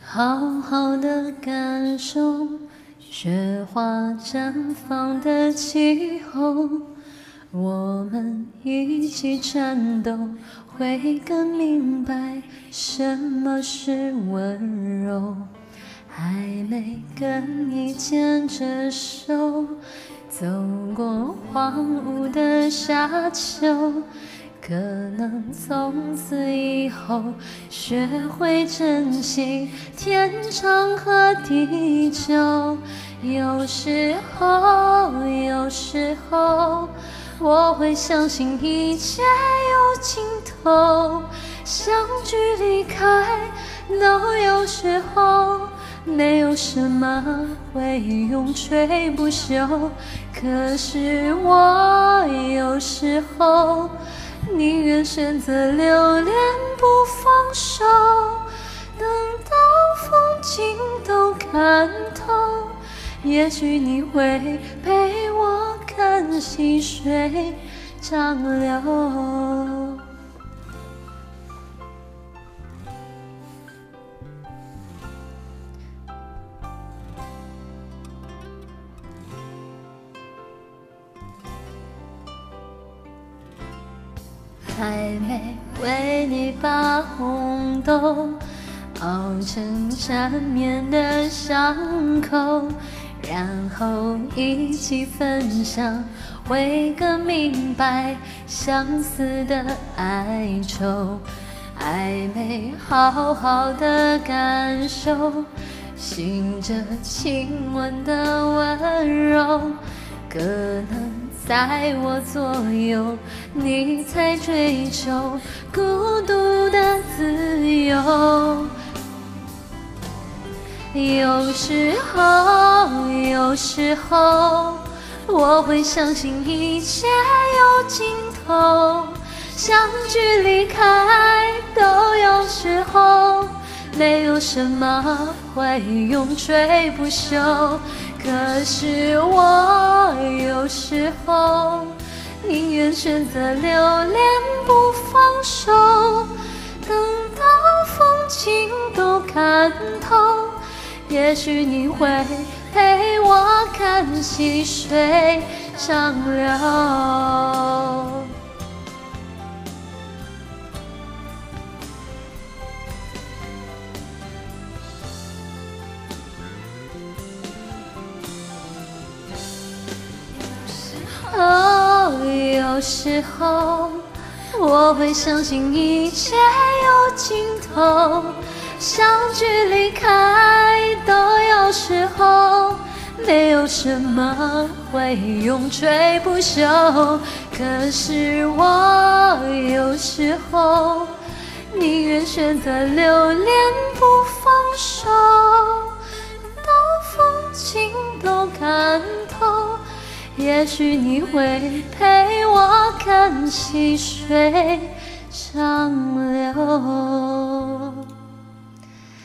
好好的感受雪花绽放的气候我们一起颤抖会更明白什么是温柔。还没跟你牵着手走过荒芜的沙丘，可能从此以后学会珍惜天长和地久。有时候，有时候。我会相信一切有尽头，相聚离开都有时候，有什么会永垂不朽。可是我有时候宁愿选择留恋不放手，等到风景都看透，也许你会陪我。看细水长流，还没为你把红豆熬成缠绵的伤口。然后一起分享，会更明白相思的哀愁。还没好好的感受，醒着亲吻的温柔。可能在我左右，你才追求孤独的自由。有时候，有时候，我会相信一切有尽头，相聚离开都有时候，没有什么会永垂不朽。可是我有时候宁愿选择留恋不放手，等到风景都看透。也许你会陪我看细水长流。哦，有时候我会相信一切有尽头。相聚离开都有时候，没有什么会永垂不朽。可是我有时候宁愿选择留恋不放手，也许你会陪我看细水长流。